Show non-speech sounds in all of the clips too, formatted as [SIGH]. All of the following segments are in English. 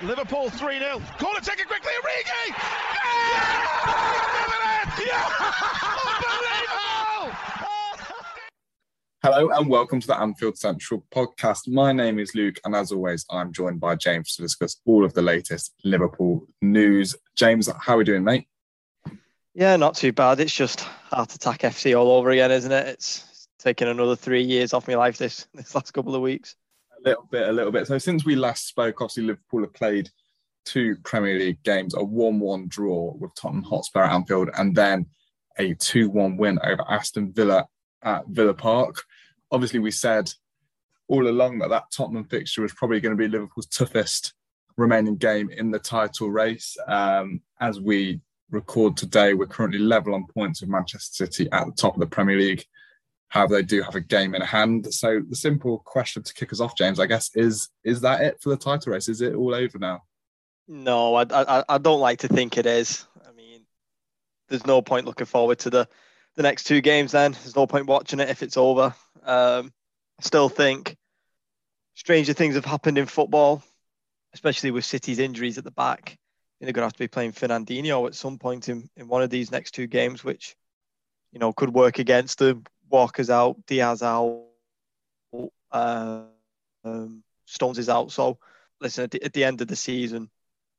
Liverpool 3 0. Corner taken quickly. Origi! Yeah! Unbelievable! Hello and welcome to the Anfield Central podcast. My name is Luke, and as always, I'm joined by James to discuss all of the latest Liverpool news. James, how are we doing, mate? Yeah, not too bad. It's just Heart Attack FC all over again, isn't it? It's taken another three years off my life this this last couple of weeks. A little bit, a little bit. So since we last spoke, obviously Liverpool have played two Premier League games, a 1-1 draw with Tottenham Hotspur at Anfield, and then a 2-1 win over Aston Villa at Villa Park. Obviously, we said all along that that Tottenham fixture was probably going to be Liverpool's toughest remaining game in the title race. Um, as we record today, we're currently level on points with Manchester City at the top of the Premier League. However, they do have a game in hand. So the simple question to kick us off, James, I guess, is is that it for the title race? Is it all over now? No, I, I, I don't like to think it is. I mean, there's no point looking forward to the, the next two games then. There's no point watching it if it's over. Um, I still think stranger things have happened in football, especially with City's injuries at the back. They're going to have to be playing Fernandinho at some point in, in one of these next two games, which, you know, could work against them. Walker's out, Dias out, um, Stones is out. So, listen, at the, at the end of the season,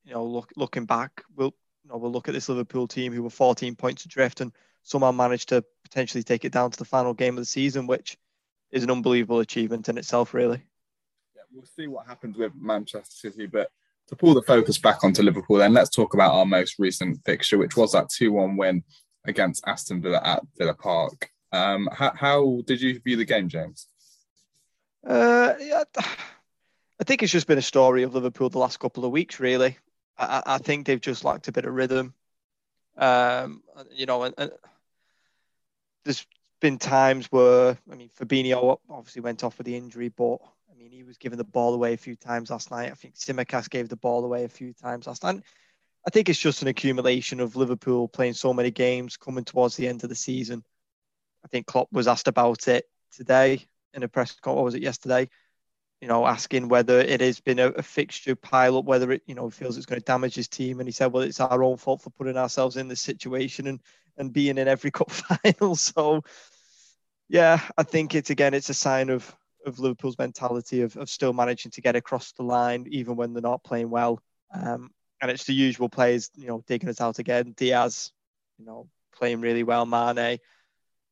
you know, look, looking back, we'll you know, we'll look at this Liverpool team who were 14 points adrift and somehow managed to potentially take it down to the final game of the season, which is an unbelievable achievement in itself, really. Yeah, we'll see what happens with Manchester City, but to pull the focus back onto Liverpool, then let's talk about our most recent fixture, which was that 2 1 win against Aston Villa at Villa Park. Um, how, how, did you view the game, James? Uh, yeah, I think it's just been a story of Liverpool the last couple of weeks, really. I, I think they've just lacked a bit of rhythm. Um, you know, and, and, there's been times where I mean, Fabinho obviously went off with the injury, but I mean, he was giving the ball away a few times last night. I think Tsimikas gave the ball away a few times last night. I think it's just an accumulation of Liverpool playing so many games coming towards the end of the season. I think Klopp was asked about it today in a press call. Was it yesterday? you know, asking whether it has been a, a, fixture pile up, whether it, you know, feels it's going to damage his team. And he said, well, it's our own fault for putting ourselves in this situation and, and being in every [LAUGHS] cup final. So, yeah, I think it's, again, it's a sign of, of Liverpool's mentality of, of still managing to get across the line, even when they're not playing well. Um, and it's the usual players, you know, digging us out again. Diaz, you know, playing really well. Mane,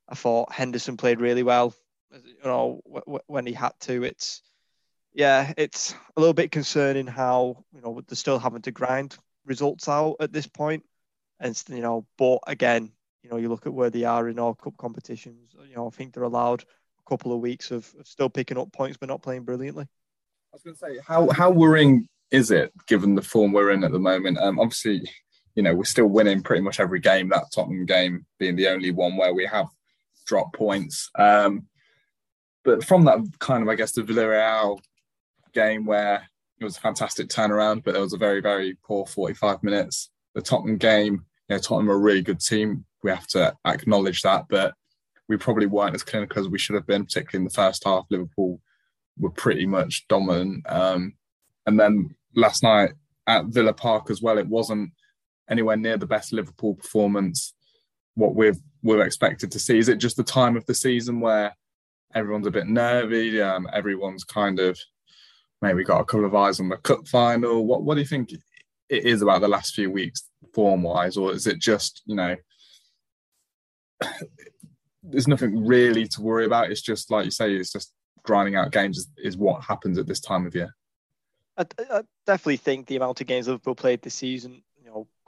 I thought Henderson played really well. You know, when he had to, it's, yeah, it's a little bit concerning how you know they're still having to grind results out at this point, and you know, but again, you know, you look at where they are in all cup competitions. You know, I think they're allowed a couple of weeks of, of still picking up points but not playing brilliantly. I was going to say, how how worrying is it given the form we're in at the moment? Um, obviously, you know, we're still winning pretty much every game. That Tottenham game being the only one where we have dropped points. Um, but from that kind of, I guess, the Villarreal game where it was a fantastic turnaround, but there was a very, very poor 45 minutes. The Tottenham game, you know, Tottenham are a really good team. We have to acknowledge that, but we probably weren't as clinical as we should have been, particularly in the first half. Liverpool were pretty much dominant. Um, and then last night at Villa Park as well, it wasn't anywhere near the best Liverpool performance. What we've we're expected to see is it just the time of the season where everyone's a bit nervy, um, everyone's kind of maybe got a couple of eyes on the cup final. What what do you think it is about the last few weeks, form wise, or is it just you know? [SIGHS] There's nothing really to worry about. It's just like you say, it's just grinding out games is, is what happens at this time of year. I, I, definitely think the amount of games Liverpool played this season,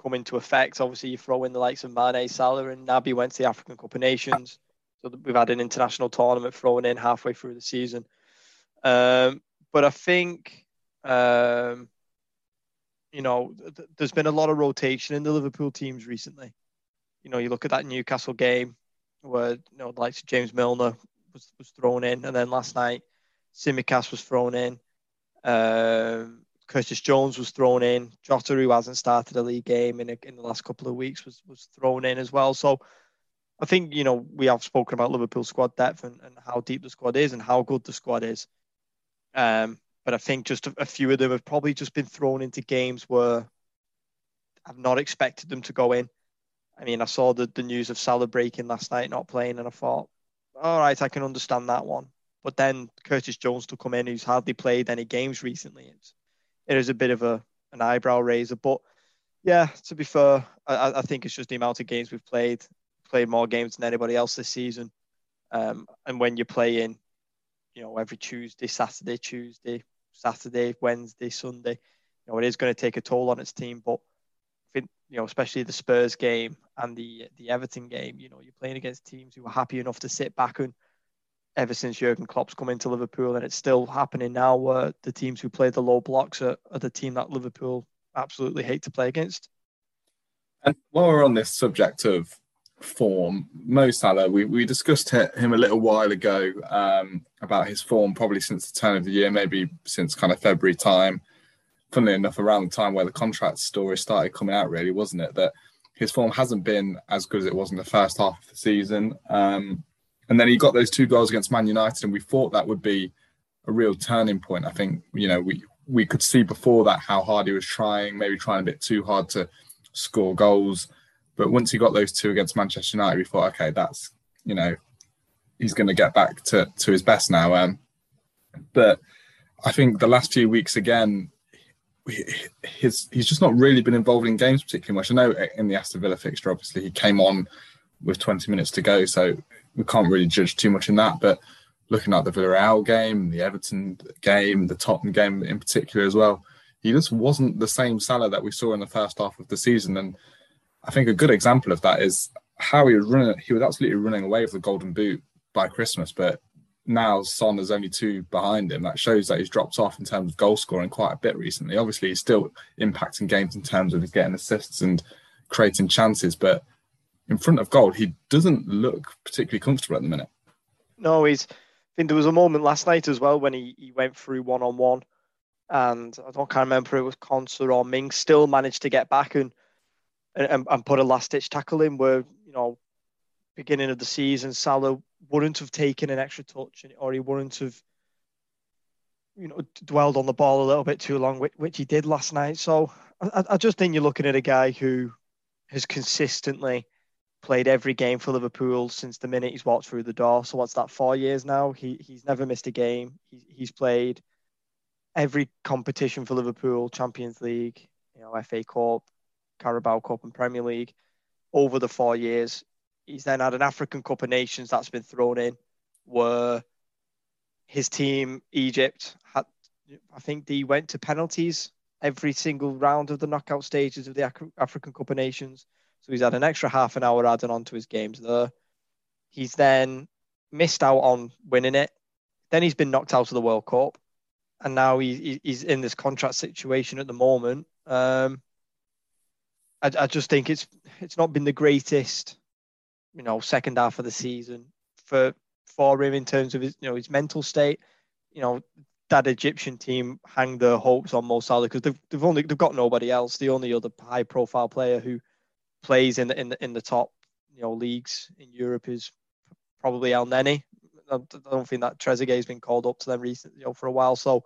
come into effect. Obviously, you throw in the likes of Mane, Salah, and Naby went to the African Cup of Nations. So we've had an international tournament thrown in halfway through the season. Um, but I think, um, you know, th- there's been a lot of rotation in the Liverpool teams recently. You know, you look at that Newcastle game where you know of James Milner was, was thrown in, and then last night Tsimikas was thrown in. Um, Curtis Jones was thrown in. Jota, who hasn't started a league game in, a, in the last couple of weeks, was was thrown in as well. So I think you know we have spoken about Liverpool squad depth and, and how deep the squad is and how good the squad is. Um, but I think just a, a few of them have probably just been thrown into games where I've not expected them to go in. I mean, I saw the, the news of Salah breaking last night, not playing, and I thought, all right, I can understand that one. But then Curtis Jones to come in, who's hardly played any games recently. It's, it is a bit of a an eyebrow raiser. But yeah, to be fair, I, I think it's just the amount of games we've played. Played more games than anybody else this season. Um, and when you're playing, you know, every Tuesday, Saturday, Tuesday, Saturday, Wednesday, Sunday, you know, it is going to take a toll on its team. But I think, you know, especially the Spurs game and the the Everton game, you know, you're playing against teams who are happy enough to sit back and ever since Jurgen Klopp's come into Liverpool, and it's still happening now where the teams who play the low blocks are, are the team that Liverpool absolutely hate to play against. And while we're on this subject of form, Mo Salah, we, we discussed him a little while ago um, about his form, probably since the turn of the year, maybe since kind of February time. Funnily enough, around the time where the contract story started coming out, really, wasn't it? That his form hasn't been as good as it was in the first half of the season. Um, and then he got those two goals against Man United, and we thought that would be a real turning point. I think you know we we could see before that how hard he was trying, maybe trying a bit too hard to score goals. But once he got those two against Manchester United, we thought, okay, that's you know he's going to get back to to his best now. Um, but I think the last few weeks again, his he's just not really been involved in games particularly much. I know in the Aston Villa fixture, obviously he came on with 20 minutes to go, so we can't really judge too much in that. But looking at the Villarreal game, the Everton game, the Tottenham game in particular as well, he just wasn't the same Salah that we saw in the first half of the season. And I think a good example of that is how he was running. He was absolutely running away with the Golden Boot by Christmas, but now Son is only two behind him. That shows that he's dropped off in terms of goal scoring quite a bit recently. Obviously, he's still impacting games in terms of getting assists and creating chances, but in front of goal, he doesn't look particularly comfortable at the minute. No, he's. I think there was a moment last night as well when he, he went through one on one, and I don't can't remember it was Konsa or Ming still managed to get back and and, and put a last ditch tackle in where you know beginning of the season Salah wouldn't have taken an extra touch or he wouldn't have you know dwelled on the ball a little bit too long, which, which he did last night. So I, I just think you're looking at a guy who has consistently played every game for Liverpool since the minute he's walked through the door. So what's that? Four years now. He he's never missed a game. He, he's played every competition for Liverpool: Champions League, you know, FA Cup, Carabao Cup, and Premier League over the four years. He's then had an African Cup of Nations that's been thrown in, where his team Egypt had. I think they went to penalties every single round of the knockout stages of the African Cup of Nations. So he's had an extra half an hour added on to his games there. He's then missed out on winning it. Then he's been knocked out of the World Cup. And now he, he's in this contract situation at the moment. Um, I, I just think it's it's not been the greatest, you know, second half of the season for for him in terms of his you know his mental state. You know, that Egyptian team hang their hopes on Mo Salah because they've, they've only they've got nobody else. The only other high profile player who plays in the in the in the top you know leagues in Europe is probably Elneny. I don't think that Trezeguet has been called up to them recently, you know, for a while. So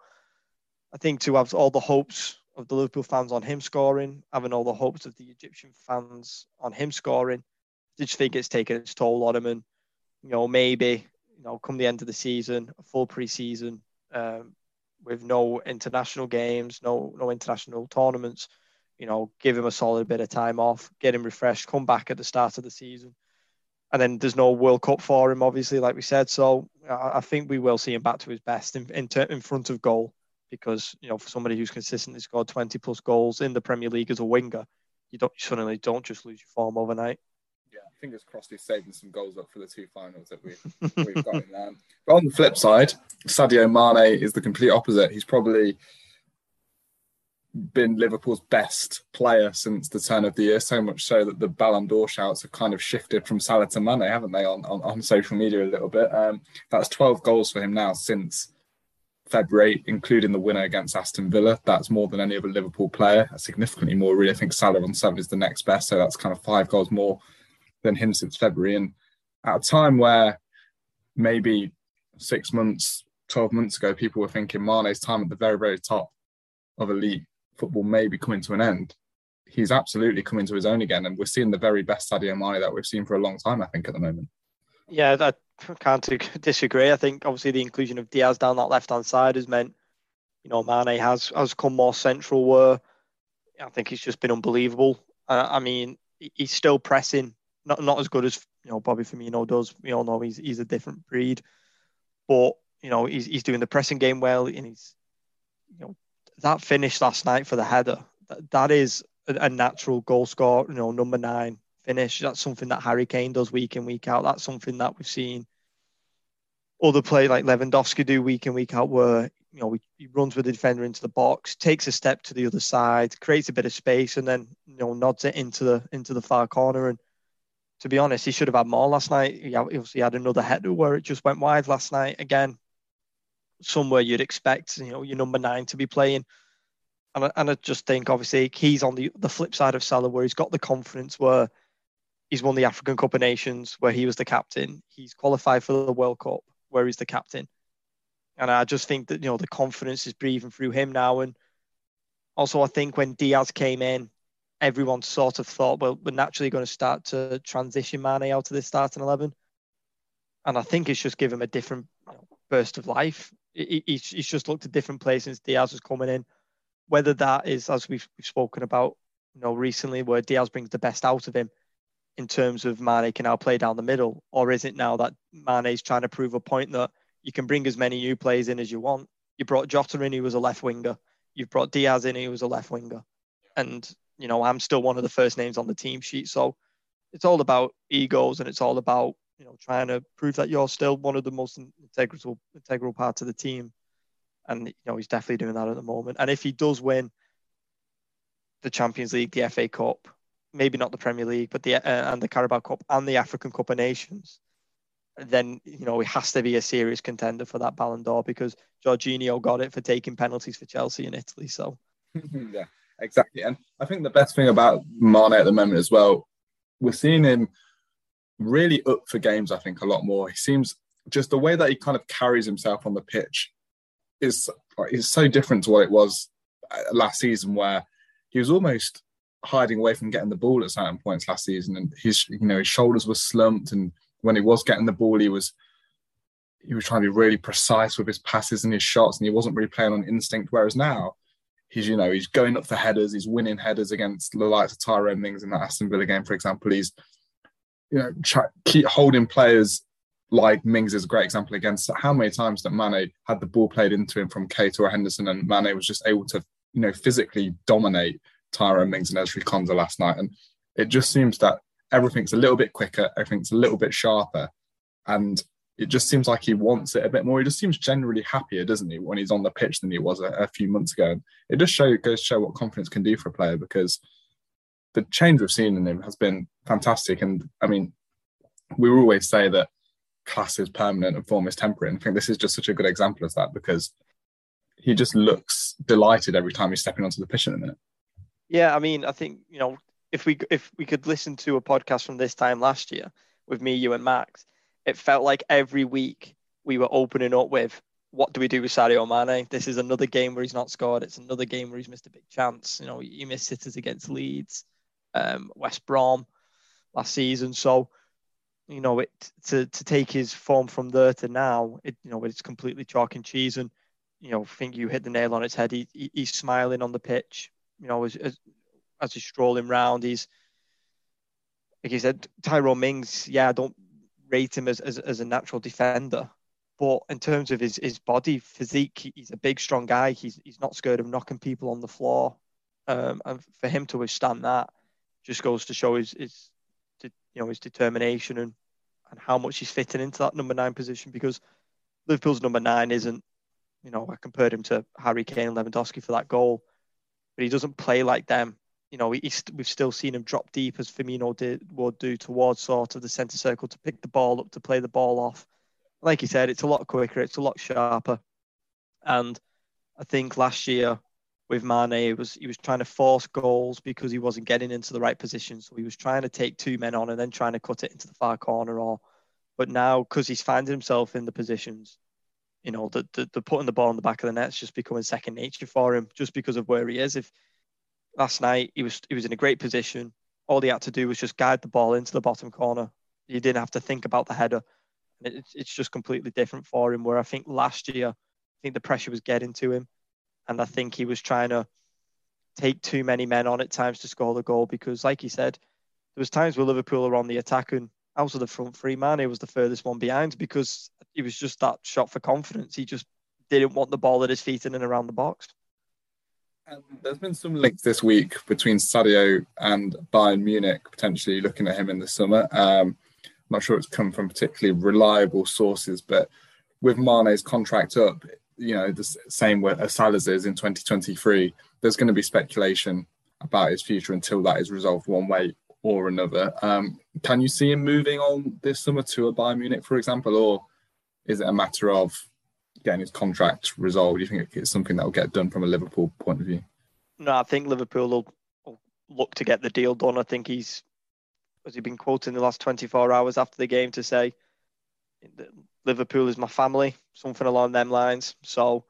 I think to have all the hopes of the Liverpool fans on him scoring, having all the hopes of the Egyptian fans on him scoring, I just think it's taken its toll on him. And you know, maybe you know, come the end of the season, a full pre-season um, with no international games, no no international tournaments you know, give him a solid bit of time off, get him refreshed, come back at the start of the season. And then there's no World Cup for him, obviously, like we said. So I, think we will see him back to his best in, in, in front of goal because, you know, for somebody who's consistently scored 20 plus goals in the Premier League as a winger, you don't suddenly don't just lose your form overnight. Yeah, fingers crossed he's saving some goals up for the two finals that we, we've got in there. But on the flip side, Sadio Mane is the complete opposite. He's probably been Liverpool's best player since the turn of the year, so much so that the Ballon d'Or shouts have kind of shifted from Salah to Mane, haven't they, on, on, on social media a little bit. Um, that's 12 goals for him now since February, including the winner against Aston Villa. That's more than any other Liverpool player, significantly more, really. I think Salah on seven is the next best, so that's kind of five goals more than him since February. And at a time where maybe six months 12 months ago, people were thinking Mane's time at the very, very top of elite football may be coming to an end. He's absolutely coming to his own again, and we're seeing the very best Sadio Mane that we've seen for a long time, I think, at the moment. Yeah, I can't [LAUGHS] disagree. I think obviously the inclusion of Diaz down that left hand side has meant, you know, Mane has has come more central. Where I think he's just been unbelievable. Uh, I mean, he's still pressing, not not as good as you know Bobby Firmino does. We all know he's he's a different breed, but you know he's he's doing the pressing game well, and he's you know that finish last night for the header. that, that is a, natural goal score. You know, number nine finish. That's something that Harry Kane does week in week out. That's something that we've seen other play like Lewandowski do week in week out, where you know he runs with the defender into the box, takes a step to the other side, creates a bit of space, and then you know nods it into the into the far corner. And to be honest, he should have had more last night. He obviously had another header where it just went wide last night. Again, somewhere you'd expect you know your number nine to be playing. And I, and I just think obviously he's on the the flip side of Salah, where he's got the confidence where he's won the African Cup of Nations, where he was the captain. He's qualified for the World Cup, where he's the captain. And I just think that you know the confidence is breathing through him now. And also, I think when Diaz came in, everyone sort of thought, well, we're naturally going to start to transition Mane out of this starting eleven. And I think it's just given him a different burst of life. He's, he's just looked at different places. Diaz was coming in. Whether that is, as we've, we've spoken about, you know, recently, where Diaz brings the best out of him in terms of Mane can now play down the middle, or is it now that Mane is trying to prove a point that you can bring as many new players in as you want. You brought Jota in, who was a left winger. You've brought Diaz in, who was a left winger. And, you know, I'm still one of the first names on the team sheet. So it's all about egos and it's all about, you know, trying to prove that you're still one of the most integral integral parts of the team. And, you know, he's definitely doing that at the moment. And if he does win the Champions League, the FA Cup, maybe not the Premier League, but the uh, and the Carabao Cup and the African Cup of Nations, then you know he has to be a serious contender for that Ballon d'Or because Jorginho got it for taking penalties for Chelsea in Italy. So [LAUGHS] yeah, exactly. And I think the best thing about Mane at the moment as well, we're seeing him really up for games. I think a lot more. He seems just the way that he kind of carries himself on the pitch is is so different to what it was uh, last season, where he was almost hiding away from getting the ball at certain points last season, and his you know his shoulders were slumped and when he was getting the ball, he was he was trying to be really precise with his passes and his shots, and he wasn't really playing on instinct. Whereas now, he's you know he's going up for headers, he's winning headers against the likes of Tyrone Mings in that Aston Villa game, for example. He's you know keep holding players like Mings is a great example against how many times that Mane had the ball played into him from Keita or Henderson, and Mane was just able to you know physically dominate Tyrone Mings and Ezri Konsa last night, and it just seems that everything's a little bit quicker, everything's a little bit sharper, and it just seems like he wants it a bit more. He just seems generally happier, doesn't he, when he's on the pitch than he was a, a few months ago. And it just show goes show what confidence can do for a player because the change we've seen in him has been fantastic. And I mean, we always say that class is permanent and form is temporary. And I think this is just such a good example of that because he just looks delighted every time he's stepping onto the pitch in a minute. Yeah, I mean, I think you know if we if we could listen to a podcast from this time last year with me, you, and Max, it felt like every week we were opening up with what do we do with Sadio Mane? This is another game where he's not scored. It's another game where he's missed a big chance. You know, he missed sitters against Leeds, um, West Brom last season. So, you know, it to to take his form from there to now, it you know, it's completely chalk and cheese. And you know, I think you hit the nail on its head. He, he he's smiling on the pitch. You know, as, as as he's strolling round. He's like he said, Tyrone Mings. Yeah, I don't rate him as, as, as a natural defender, but in terms of his, his body physique, he's a big, strong guy. He's he's not scared of knocking people on the floor, um, and for him to withstand that just goes to show his his you know his determination and and how much he's fitting into that number nine position because Liverpool's number nine isn't you know I compared him to Harry Kane and Lewandowski for that goal, but he doesn't play like them you know, we've still seen him drop deep as Firmino did would do towards sort of the centre circle to pick the ball up to play the ball off. Like you said, it's a lot quicker, it's a lot sharper, and I think last year with Mane, was he was trying to force goals because he wasn't getting into the right position. So he was trying to take two men on and then trying to cut it into the far corner. Or, but now because he's finding himself in the positions, you know, the, the, the putting the ball in the back of the net's just becoming second nature for him, just because of where he is. If last night he was he was in a great position, all he had to do was just guide the ball into the bottom corner. You didn't have to think about the header. It's just completely different for him. Where I think last year, I think the pressure was getting to him, and I think he was trying to take too many men on at times to score the goal because, like he said, there was times where Liverpool were on the attack and out of the front three man, he was the furthest one behind because he was just that shot for confidence. He just didn't want the ball at his feet in and around the box. And there's been some links this week between Sadio and Bayern Munich, potentially looking at him in the summer. Um, I'm not sure it's come from particularly reliable sources, but with Mane's contract up, you know, the same with Salah's is in 2023, there's going to be speculation about his future until that is resolved one way or another. Um, can you see him moving on this summer to a Bayern Munich, for example, or is it a matter of getting his contract resolved? Do you think it's something that will get done from a Liverpool point of view? No, I think Liverpool will, look to get the deal done. I think he's, has he been quoted in the last 24 hours after the game to say, Liverpool is my family, something along them lines. So,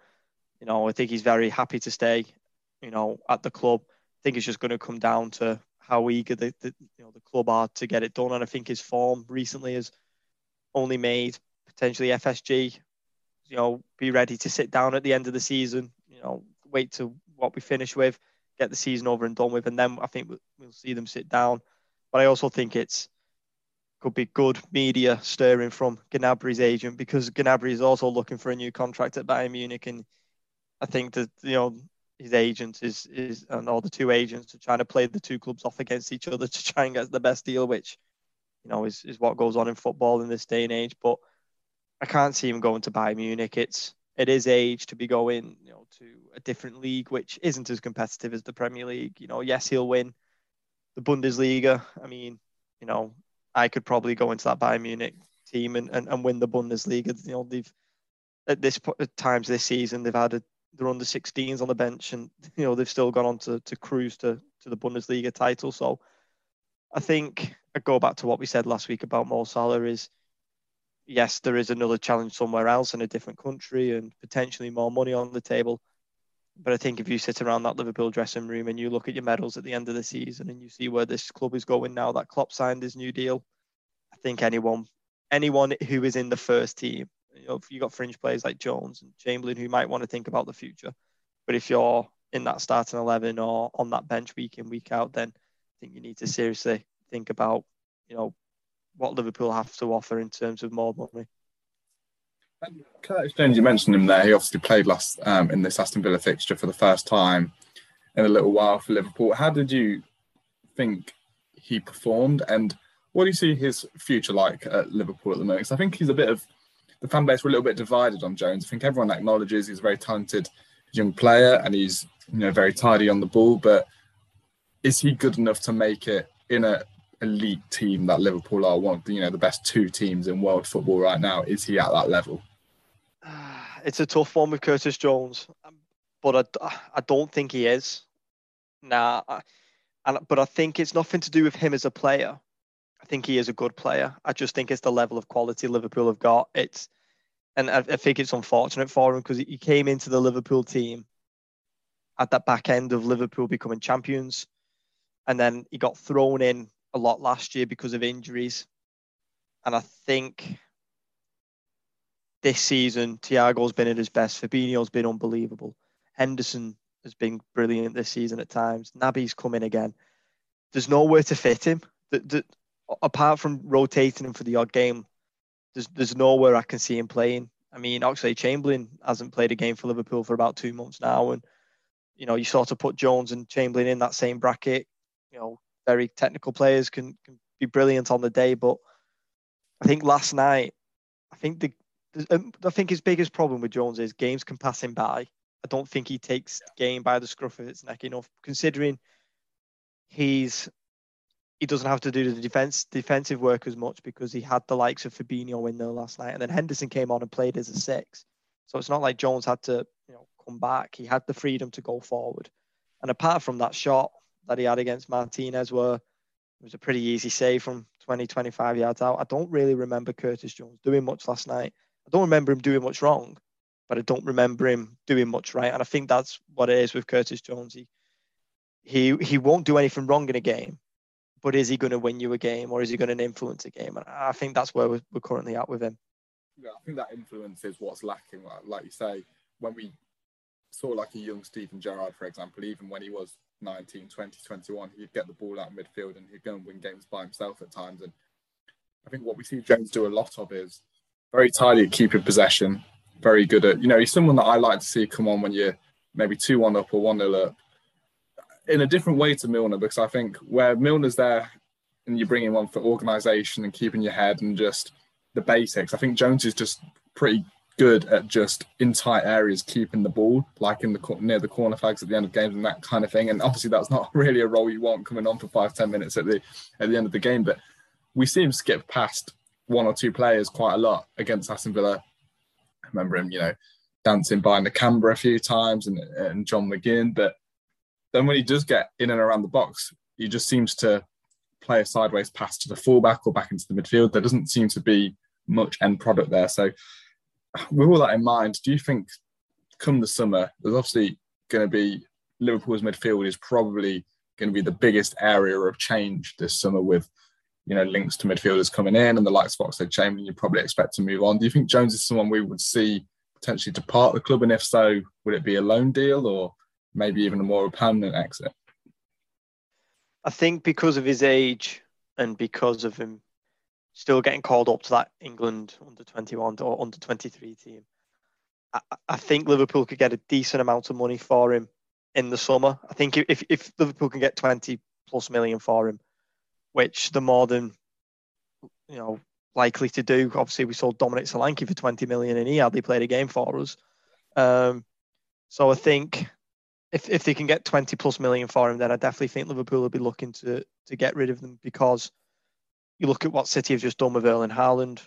you know, I think he's very happy to stay, you know, at the club. I think it's just going to come down to how eager the, the you know the club are to get it done. And I think his form recently has only made potentially FSG, you know, be ready to sit down at the end of the season. You know, wait to what we finish with, get the season over and done with, and then I think we'll see them sit down. But I also think it's could be good media stirring from Gnabry's agent because Gnabry is also looking for a new contract at Bayern Munich, and I think that you know his agent is is and all the two agents are trying to play the two clubs off against each other [LAUGHS] to try and get the best deal, which you know is, is what goes on in football in this day and age. But I can't see him going to Bayern Munich. It's it is age to be going, you know, to a different league which isn't as competitive as the Premier League. You know, yes, he'll win the Bundesliga. I mean, you know, I could probably go into that Bayern Munich team and, and, and win the Bundesliga. You know, they've at this at times this season they've had a they're under 16s on the bench, and you know they've still gone on to, to cruise to, to the Bundesliga title. So I think I go back to what we said last week about Mo Salah is yes, there is another challenge somewhere else in a different country and potentially more money on the table. But I think if you sit around that Liverpool dressing room and you look at your medals at the end of the season and you see where this club is going now, that Klopp signed his new deal, I think anyone anyone who is in the first team you know, you got fringe players like Jones and Chamberlain who might want to think about the future. But if you're in that starting 11 or on that bench week in, week out, then I think you need to seriously think about, you know, what Liverpool have to offer in terms of more money. Curtis Jones, you mentioned him there. He obviously played last um, in this Aston Villa fixture for the first time in a little while for Liverpool. How did you think he performed, and what do you see his future like at Liverpool at the moment? Because I think he's a bit of the fan base were a little bit divided on Jones. I think everyone acknowledges he's a very talented young player and he's you know very tidy on the ball, but is he good enough to make it in a elite team that Liverpool are one of the, you know the best two teams in world football right now? Is he at that level? It's a tough one with Curtis Jones, um, but I, I don't think he is. Nah, and but I think it's nothing to do with him as a player. I think he is a good player. I just think it's the level of quality Liverpool have got. It's and I, I think it's unfortunate for him because he came into the Liverpool team at that back end of Liverpool becoming champions, and then he got thrown in a lot last year because of injuries. And I think this season, Thiago's been at his best. Fabinho's been unbelievable. Henderson has been brilliant this season at times. Naby's come in again. There's nowhere to fit him. The, the, apart from rotating him for the odd game, there's there's nowhere I can see him playing. I mean, Oxlade-Chamberlain hasn't played a game for Liverpool for about two months now, and you know you sort of put Jones and Chamberlain in that same bracket. You know, very technical players can can be brilliant on the day, but I think last night, I think the Um, I think his biggest problem with Jones is games can pass him by. I don't think he takes the game by the scruff of its neck enough, considering he's he doesn't have to do the defense defensive work as much because he had the likes of Fabinho in there last night, and then Henderson came on and played as a six. So it's not like Jones had to you know come back. He had the freedom to go forward. And apart from that shot that he had against Martinez, where it was a pretty easy save from 20, 25 yards out, I don't really remember Curtis Jones doing much last night. I don't remember him doing much wrong. but I don't remember him doing much right. And I think that's what it is with Curtis Jones. He he, he won't do anything wrong in a game, but is he going to win you a game or is he going to influence a game? And I think that's where we're, we're currently at with him. Yeah, I think that influence is what's lacking. Like you say, when we saw like a young Steven Gerrard, for example, even when he was 19, 20, 21, he'd get the ball out midfield and he'd go and win games by himself at times. And I think what we see Jones do a lot of is very tidy at keeping possession, very good at, you know, he's someone that I like to see come on when you're maybe 2 1 up or 1 0 up in a different way to Milner because I think where Milner's there and you bring him on for organisation and keeping your head and just the basics, I think Jones is just pretty good at just in tight areas keeping the ball, like in the near the corner flags at the end of games and that kind of thing. And obviously, that's not [LAUGHS] really a role you want coming on for five ten minutes at the at the end of the game. But we see him skip past one or two players quite a lot against Aston Villa. I remember him, you know, dancing behind the camera a few times and, and John McGinn. But then when he does get in and around the box, he just seems to play a sideways pass to the fullback or back into the midfield. There doesn't seem to be much end product there. So with all that in mind, do you think come the summer, there's obviously going to be Liverpool's midfield is probably going to be the biggest area of change this summer with you know links to midfielders coming in and the likes of Oxlade-Chamberlain you probably expect to move on. Do you think Jones is someone we would see potentially depart the club? And if so, would it be a loan deal or maybe even a more permanent exit? I think because of his age and because of him still getting called up to that England under 21 or under 23 team. I, I, think Liverpool could get a decent amount of money for him in the summer. I think if, if Liverpool can get 20 plus million for him, which they're more than you know likely to do. Obviously, we sold Dominic Solanke for 20 million and he hardly played a game for us. Um, so I think if, if they can get 20 plus million for him, then I definitely think Liverpool will be looking to to get rid of them because you look at what City have just done with Erling Haaland,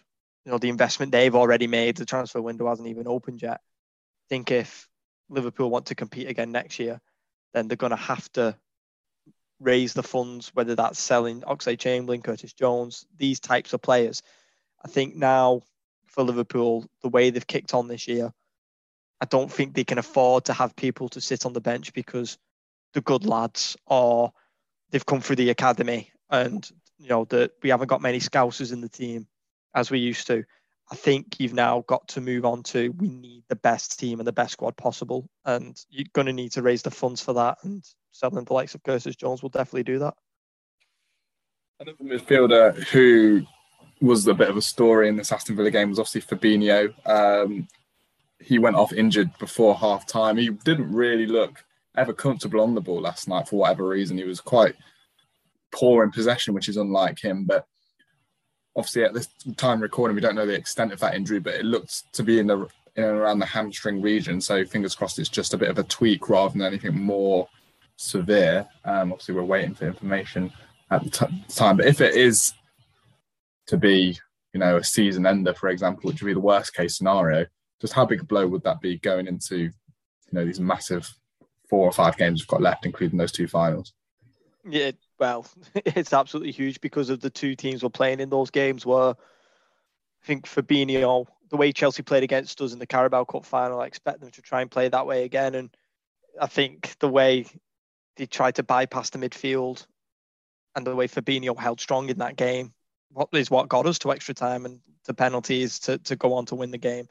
you know, the investment they've already made, the transfer window hasn't even opened yet. I think if Liverpool want to compete again next year, then they're going to have to raise the funds, whether that's selling Oxlade-Chamberlain, Curtis Jones, these types of players. I think now for Liverpool, the way they've kicked on this year, I don't think they can afford to have people to sit on the bench because they're good lads or they've come through the academy and you know that we haven't got many scousers in the team as we used to. I think you've now got to move on to we need the best team and the best squad possible, and you're going to need to raise the funds for that. And selling the likes of Curtis Jones will definitely do that. Another midfielder who was a bit of a story in this Aston Villa game was obviously Fabinho. Um, he went off injured before half time. He didn't really look ever comfortable on the ball last night for whatever reason. He was quite poor in possession, which is unlike him. But obviously, at this time recording, we don't know the extent of that injury, but it looked to be in the in and around the hamstring region. So fingers crossed, it's just a bit of a tweak rather than anything more severe. Um, obviously, we're waiting for information at the t- time. But if it is to be, you know, a season ender, for example, which would be the worst case scenario, just how big a blow would that be going into, you know, these massive four or five games we've got left, including those two finals? Yeah, well, [LAUGHS] it's absolutely huge because of the two teams we're playing in those games. Where I think Fabinho, the way Chelsea played against us in the Carabao Cup final, I expect them to try and play that way again. And I think the way they tried to bypass the midfield and the way Fabinho held strong in that game what is what got us to extra time and to penalties to, to go on to win the game.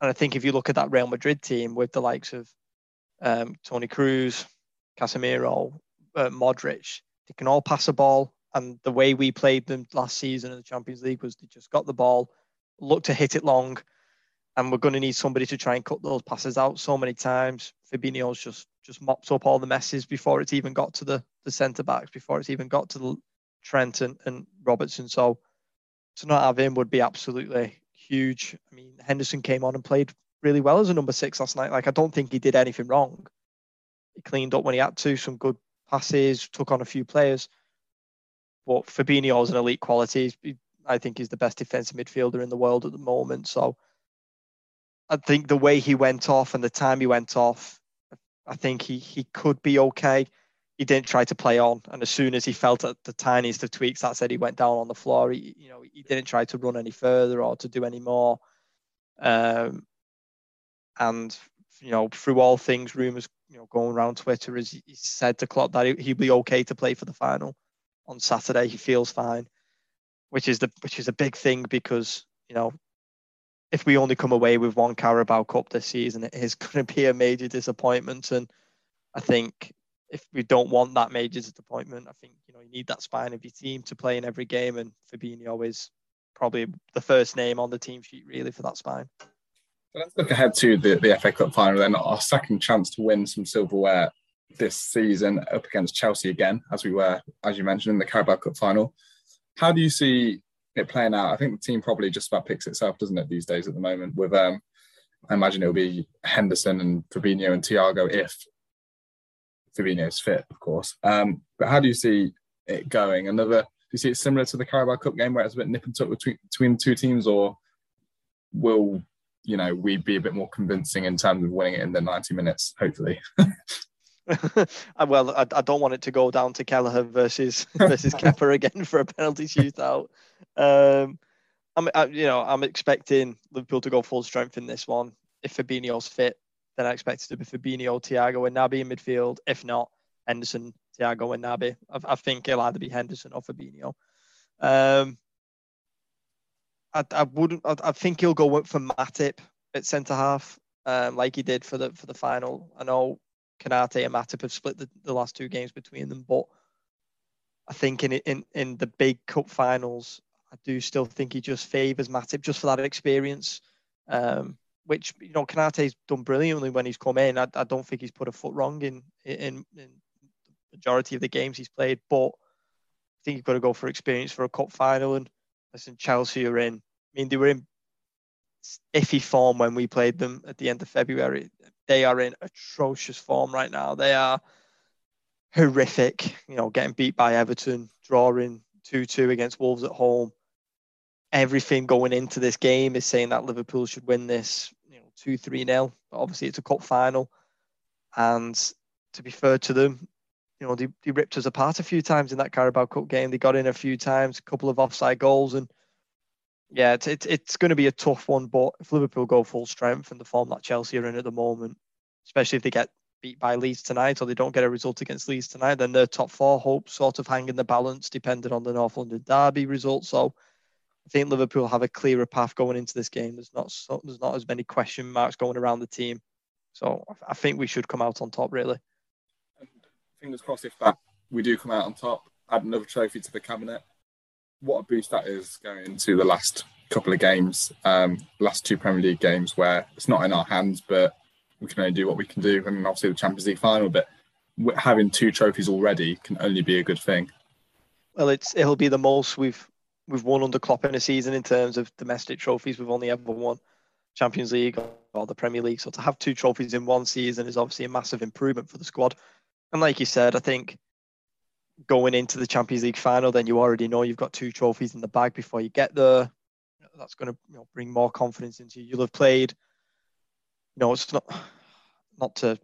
And I think if you look at that Real Madrid team with the likes of um, Toni Kroos, Casemiro, uh, Modric, they can all pass a ball. And the way we played them last season in the Champions League was they just got the ball, looked to hit it long, and we're going to need somebody to try and cut those passes out so many times. Fabinho's just just mopped up all the messes before it's even got to the the centre backs, before it's even got to the Trent and, and Robertson. So to not have him would be absolutely huge. I mean, Henderson came on and played really well as a number six last night. Like I don't think he did anything wrong. He cleaned up when he had to, some good passes, took on a few players. But Fabinho is an elite quality. I think he's the best defensive midfielder in the world at the moment. So I think the way he went off and the time he went off, I think he, he could be okay. He didn't try to play on, and as soon as he felt at the tiniest of tweaks, that said he went down on the floor. He, you know, he didn't try to run any further or to do any more. Um, and you know through all things, rumors you know going around Twitter, is he said to Klopp that he'd be okay to play for the final on Saturday. He feels fine, which is the which is a big thing because you know if we only come away with one Carabao Cup this season, it is [LAUGHS] going to be a major disappointment. And I think if we don't want that major disappointment, I think you know you need that spine of your team to play in every game, and Fabinho is probably the first name on the team sheet really for that spine. Let's look ahead to the, the FA Cup final then. Our second chance to win some silverware this season up against Chelsea again, as we were, as you mentioned, in the Carabao Cup final. How do you see it playing out? I think the team probably just about picks itself, doesn't it, these days at the moment? With um, I imagine it'll be Henderson and Fabinho and Thiago if Fabinho's fit, of course. Um, but how do you see it going? Another, do you see it similar to the Carabao Cup game where it's a bit nip and tuck between, between the two teams, or will you know we'd be a bit more convincing in terms of winning it in the 90 minutes, hopefully? [LAUGHS] [LAUGHS] well, I, I, don't want it to go down to Kelleher versus [LAUGHS] versus Kepa again for a penalty shootout. Um, I'm, I, you know, I'm expecting Liverpool to go full strength in this one. If Fabinho's fit, then I expect it to be Fabinho, Thiago, and Naby in midfield. If not, Henderson, Thiago, and Naby. I, I think it'll either be Henderson or Fabinho. Um, I, I wouldn't. I, I, think he'll go for Matip at centre half, um, like he did for the for the final. I know Konate and Matip have split the, the last two games between them, but I think in in in the big cup finals, I do still think he just favours Matip just for that experience. Um, which you know Konate's done brilliantly when he's come in. I, I don't think he's put a foot wrong in, in in majority of the games he's played, but I think you've got to go for experience for a cup final. And listen, Chelsea are in. Mean, they were in iffy form when we played them at the end of February. They are in atrocious form right now. They are horrific. You know, getting beat by Everton, drawing two-two against Wolves at home. Everything going into this game is saying that Liverpool should win this, you know, two-three nil. Obviously, it's a cup final, and to be fair to them, you know, they, they ripped us apart a few times in that Carabao Cup game. They got in a few times, a couple of offside goals, and yeah, it's, it's, it's going to be a tough one. But if Liverpool go full strength and the form that Chelsea are in at the moment, especially if they get beat by Leeds tonight or they don't get a result against Leeds tonight, then their top four hopes sort of hang in the balance depending on the North London derby result. So I think Liverpool have a clearer path going into this game. There's not so, there's not as many question marks going around the team. So I think we should come out on top really. And fingers crossed if that we do come out on top, add another trophy to the cabinet what a boost that is going into the last couple of games, um, last two Premier League games where it's not in our hands, but we can only do what we can do, and obviously the Champions League final. But having two trophies already can only be a good thing. Well, it's it'll be the most we've we've won under Klopp in a season in terms of domestic trophies. We've only ever won Champions League or the Premier League, so to have two trophies in one season is obviously a massive improvement for the squad. And like you said, I think going into the Champions League final, then you already know you've got two trophies in the bag before you get there. That's going to you know, bring more confidence into you. You'll have played. You know, it's not not to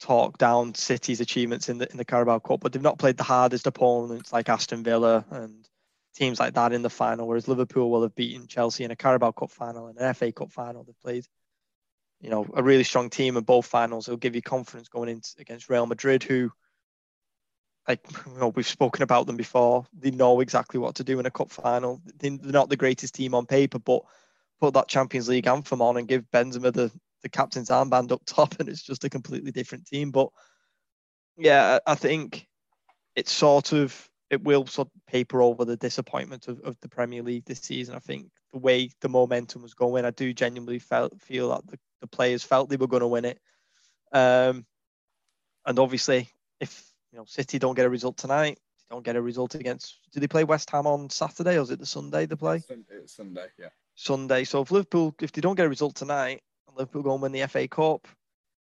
talk down City's achievements in the in the Carabao Cup, but they've not played the hardest opponents like Aston Villa and teams like that in the final. Whereas Liverpool will have beaten Chelsea in a Carabao Cup final and an FA Cup final. They've played, you know, a really strong team in both finals. It'll give you confidence going into against Real Madrid, who like [LAUGHS] you know, we've spoken about them before. They know exactly what to do in a cup final. They're not the greatest team on paper, but put that Champions League anthem on and give Benzema the, the captain's armband up [LAUGHS] top, and it's just a completely different team. But yeah, I think it's sort of it will sort of paper over the disappointment of, of the Premier League this season. I think the way the momentum was going, I do genuinely felt feel that the, the players felt they were going to win it. Um, and obviously, if you know, City don't get a result tonight. They don't get a result against. Do they play West Ham on Saturday or is it the Sunday they play? It's Sunday, yeah. Sunday. So if Liverpool, if they don't get a result tonight, and Liverpool go and win the FA Cup,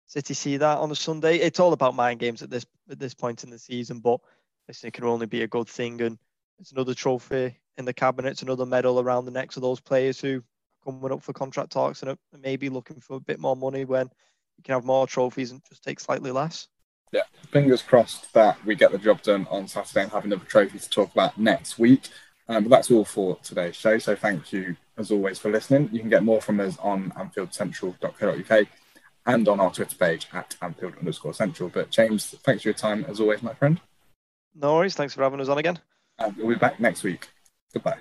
City see that on a Sunday. It's all about mind games at this at this point in the season, but listen, it can only be a good thing, and it's another trophy in the cabinet. It's another medal around the necks of those players who are coming up for contract talks and maybe looking for a bit more money when you can have more trophies and just take slightly less yeah, fingers crossed that we get the job done on Saturday and have another trophy to talk about next week. Um, but that's all for today's show. So thank you as always for listening. You can get more from us on AnfieldCentral.co.uk and on our Twitter page at Anfield underscore Central. But James, thanks for your time as always, my friend. No worries. Thanks for having us on again. And we'll be back next week. Goodbye.